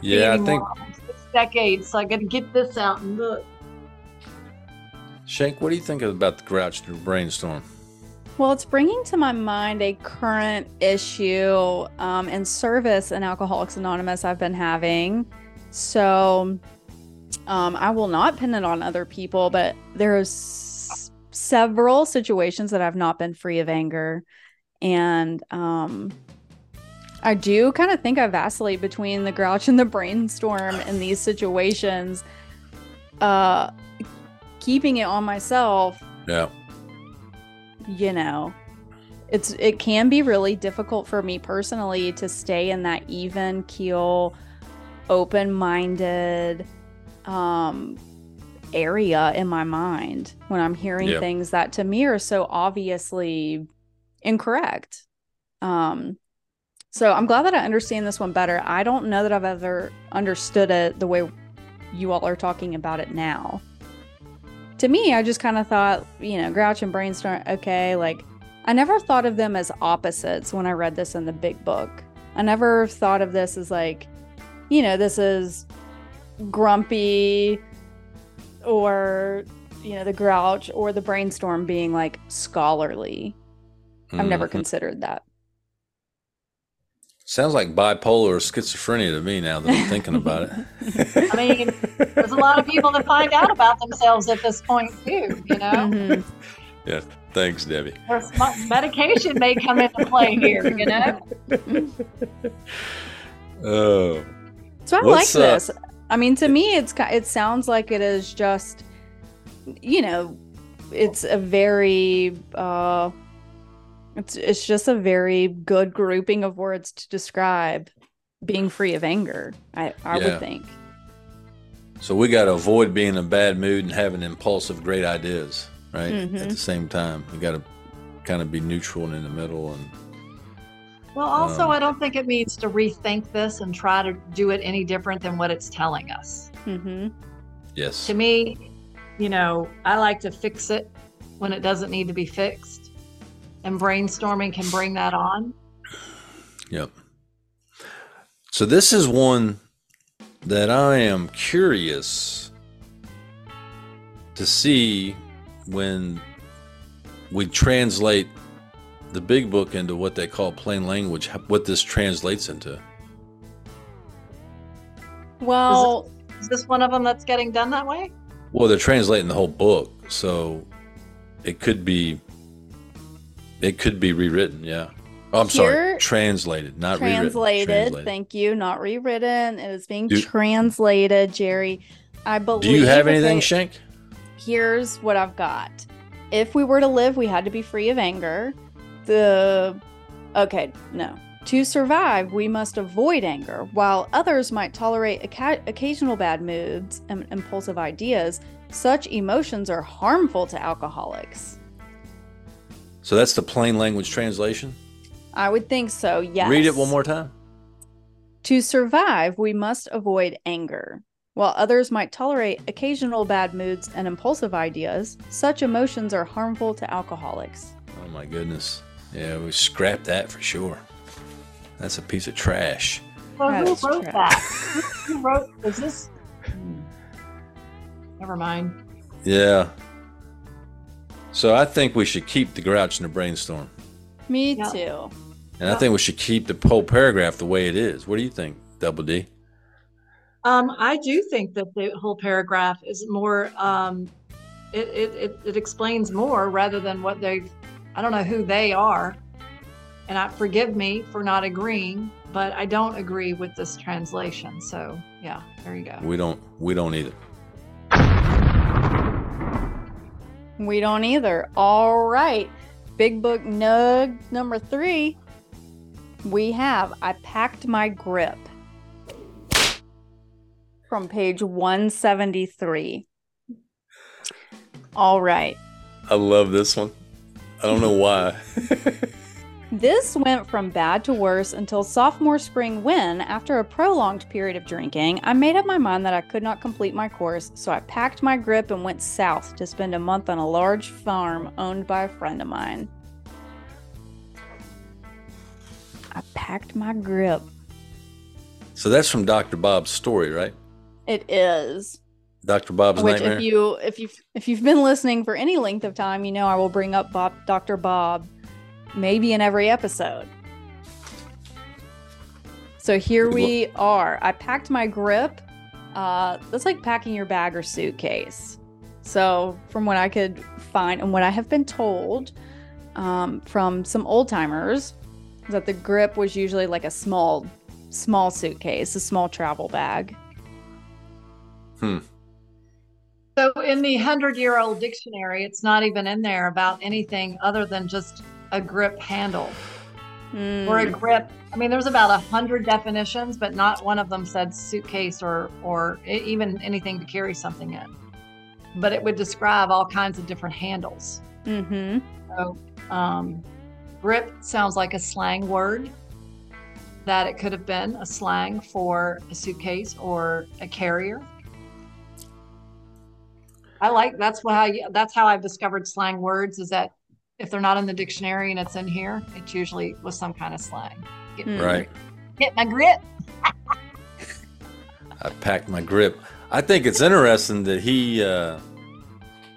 Yeah, I think Six decades, so I got to get this out and look. Shank, what do you think about the grouch and the brainstorm? Well, it's bringing to my mind a current issue um, and service in Alcoholics Anonymous I've been having. So um, I will not pin it on other people, but there's several situations that I've not been free of anger. And um, I do kind of think I vacillate between the grouch and the brainstorm in these situations. Uh, keeping it on myself Yeah. you know it's it can be really difficult for me personally to stay in that even keel open-minded um area in my mind when i'm hearing Yep. things that to me are so obviously incorrect um so i'm glad that i understand this one better i don't know that i've ever understood it the way you all are talking about it now to me, I just kind of thought, you know, Grouch and Brainstorm, okay, like I never thought of them as opposites when I read this in the big book. I never thought of this as like, you know, this is grumpy or, you know, the Grouch or the Brainstorm being like scholarly. I've never Mhm. considered that. Sounds like bipolar or schizophrenia to me now that I'm thinking about it. I mean, there's a lot of people that find out about themselves at this point too. You know, Mhm. yeah. Thanks, Debbie. There's medication may come into play here. You know, Oh. So I What's, like uh, this. I mean, to me, it's it sounds like it is just, you know, it's a very, uh, it's it's just a very good grouping of words to describe being free of anger. I I Yeah. would think. So we got to avoid being in a bad mood and having impulsive, great ideas, right? At Mhm. the same time, we got to kind of be neutral and in the middle. And Well, also, Um, I don't think it means to rethink this and try to do it any different than what it's telling us. Mm-hmm. yes, To me, you know, I like to fix it when it doesn't need to be fixed. And brainstorming can bring that on. Yep. So this is one that I am curious to see when we translate the big book into what they call plain language, what this translates into. Well, Is this one of them that's getting done that way? Well, they're translating the whole book, so it could be it could be rewritten, yeah. Oh, I'm sorry, translated, not rewritten. translated. Thank you. Not rewritten. It is being Do- translated, Jerry. I believe. Do you have anything, Shank? here's what I've got. If we were to live, we had to be free of anger. The okay, no. To survive, we must avoid anger. While others might tolerate oca- occasional bad moods and impulsive ideas, such emotions are harmful to alcoholics. So that's the plain language translation. I would think so. Yes. Read it one more time. To survive, we must avoid anger. While others might tolerate occasional bad moods and impulsive ideas, such emotions are harmful to alcoholics. Oh my goodness. Yeah, we scrapped that for sure. That's a piece of trash. Well, That who is wrote trash. that? Who who wrote? Was this? Hmm. Never mind. Yeah. So I think we should keep the grouch in the brainstorm. Me Yeah. too. And I think we should keep the whole paragraph the way it is. What do you think, Double D? Um, I do think that the whole paragraph is more. Um, it, it it it explains more rather than what they've. I don't know who they are, and I forgive me for not agreeing, but I don't agree with this translation. So yeah, there you go. We don't we don't either. We don't either. All right. Big book nug number three. We have I packed my grip from page 173. All right. I love this one. I don't know why. This went from bad to worse until sophomore spring when, after a prolonged period of drinking, I made up my mind that I could not complete my course, so I packed my grip and went south to spend a month on a large farm owned by a friend of mine. I packed my grip. so that's from Dr. Bob's story, right? It is. Dr. Bob's Which nightmare. if you if you if you've been listening for any length of time, you know I will bring up Bob Dr. Bob maybe in every episode. So here we are. I packed my grip. Uh that's like packing your bag or suitcase. So from what I could find and what I have been told um, from some old timers that the grip was usually like a small small suitcase, a small travel bag. hmm. So in the hundred-year-old dictionary, it's not even in there about anything other than just a grip handle or a Mm. grip. I mean, there's about a hundred definitions, but not one of them said suitcase or or even anything to carry something in. But it would describe all kinds of different handles. Mm-hmm. So, um, grip sounds like a slang word. That it could have been a slang for a suitcase or a carrier. I like that's why I, that's how I've discovered slang words is that if they're not in the dictionary and it's in here, it's usually with some kind of slang. Get, Mm. Right. get my grip. I packed my grip. I think it's interesting that he uh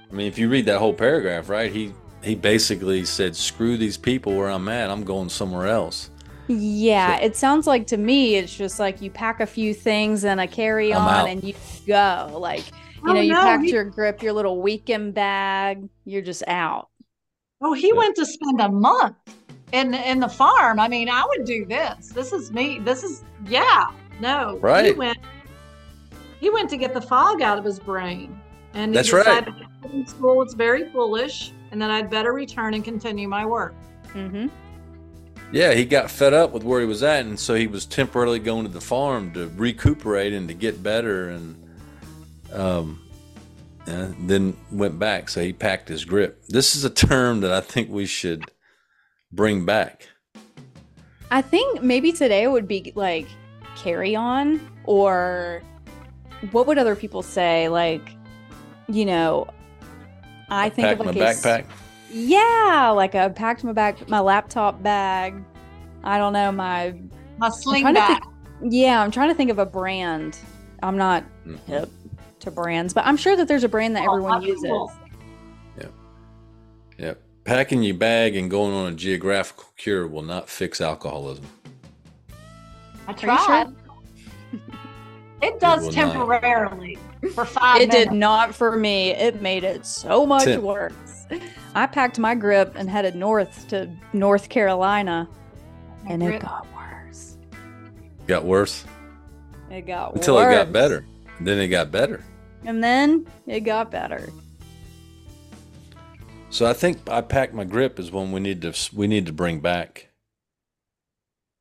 I mean if you read that whole paragraph, right? He he basically said, Screw these people where I'm at, I'm going somewhere else. Yeah, So- it sounds like to me it's just like you pack a few things in a I'm carry-on out. and you go. Like, you Oh, know, you no, packed he- your grip, your little weekend bag, you're just out. Oh, he Yeah. went to spend a month in in the farm. I mean, I would do this. This is me. This is yeah. No, right. He went. He went to get the fog out of his brain, and he That's right. in school was very foolish, and that I'd better return and continue my work. Mm-hmm. Yeah, he got fed up with where he was at, and so he was temporarily going to the farm to recuperate and to get better, and um, and then went back. So he packed his grip. This is a term that I think we should bring back. I think maybe today it would be like carry on, or what would other people say? Like, you know, I think Pack of my like a s- backpack. Yeah, like I packed my bag, my laptop bag. I don't know my. My sling trying to back. Yeah, I'm trying to think of a brand. I'm not Mhm. hip to brands, but I'm sure that there's a brand that Oh, everyone uses. cool. Yeah, packing your bag and going on a geographical cure will not fix alcoholism. I you tried. It does will not. temporarily for five It did not for me. It made it so much Tim. worse. I packed my grip and headed north to North Carolina, and it got worse. Got worse It got worse. until worse. it got better. Then it got better. And then it got better. So I think I packed my grip is one we need to we need to bring back.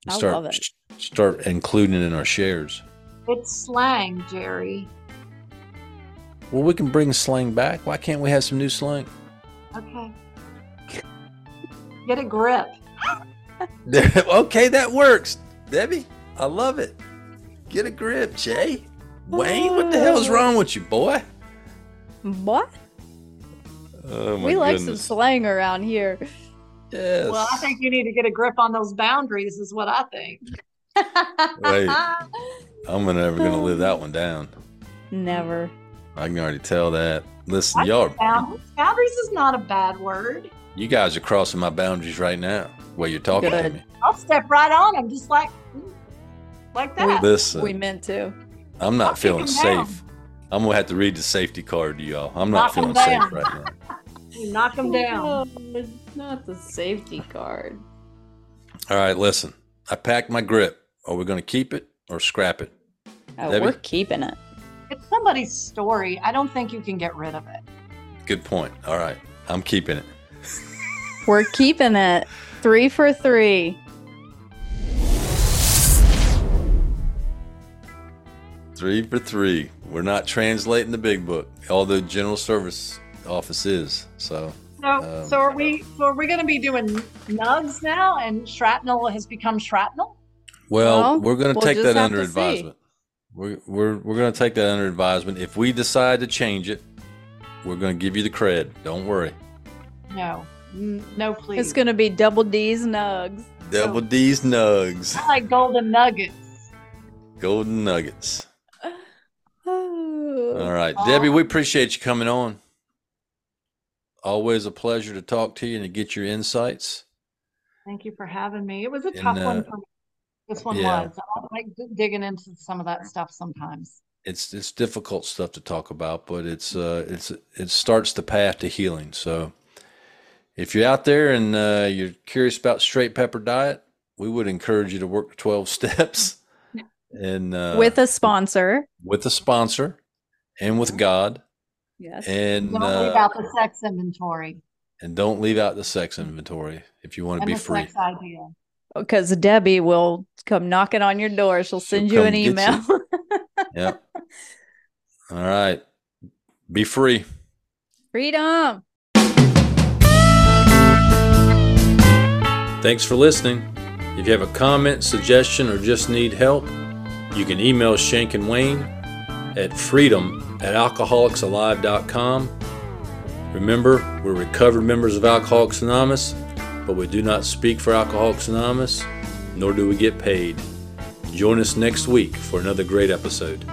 I Start love it. start including in our shares. It's slang, Jerry. Well, we can bring slang back. Why can't we have some new slang? Okay. Get a grip. okay, that works, Debbie. I love it. Get a grip, Jay. Wayne, what the hell is wrong with you, boy? What? Oh we like some slang around here. Yes. Well, I think you need to get a grip on those boundaries, is what I think. Wait. I'm never gonna live that one down. Never. I can already tell that. Listen, I y'all, boundaries. Boundaries is not a bad word. you guys are crossing my boundaries right now. While you're talking to me. I'll step right on them, just like like that. Listen, We meant to. I'm not I'll kick feeling 'em down. safe. I'm gonna have to read the safety card to y'all. I'm not Knock 'em feeling safe right now. You knock them oh, down. Oh, not the safety card. All right, listen. I packed my grip. Are we gonna keep it or scrap it? Oh, Debbie? we're keeping it. It's somebody's story. I don't think you can get rid of it. Good point. All right, I'm keeping it. We're keeping it. Three for three. Three for three. We're not translating the big book, although General Service Office is. So So, Um, so are we? So are we going to be doing nugs now? And shrapnel has become shrapnel. Well, Well, we're going to we'll take that under to see. advisement. We're we're we're going to take that under advisement. If we decide to change it, we're going to give you the cred. Don't worry. No, no, please. It's going to be double D's nugs. Double D's nugs, I like golden nuggets. golden nuggets. All right, Debbie, we appreciate you coming on. Always a pleasure to talk to you and to get your insights. Thank you for having me. It was a And, tough uh, one for me. This one yeah. was. I like digging into some of that stuff sometimes. It's it's difficult stuff to talk about, but it's uh it's it starts the path to healing. So if you're out there and uh, you're curious about straight pepper diet, we would encourage you to work the 12 steps and uh, With a sponsor. with a sponsor and with God Yes. and Don't leave uh, out the sex inventory and don't leave out the sex inventory if you want to and be the free. sex idea. Because Debbie will come knocking on your door. She'll send you an get you. email. Yeah. All right. Be free. Freedom. Thanks for listening. If you have a comment, suggestion, or just need help, you can email Shank and Wayne at freedom at alcoholicsalive.com. Remember, we're recovered members of Alcoholics Anonymous, but we do not speak for Alcoholics Anonymous, nor do we get paid. Join us next week for another great episode.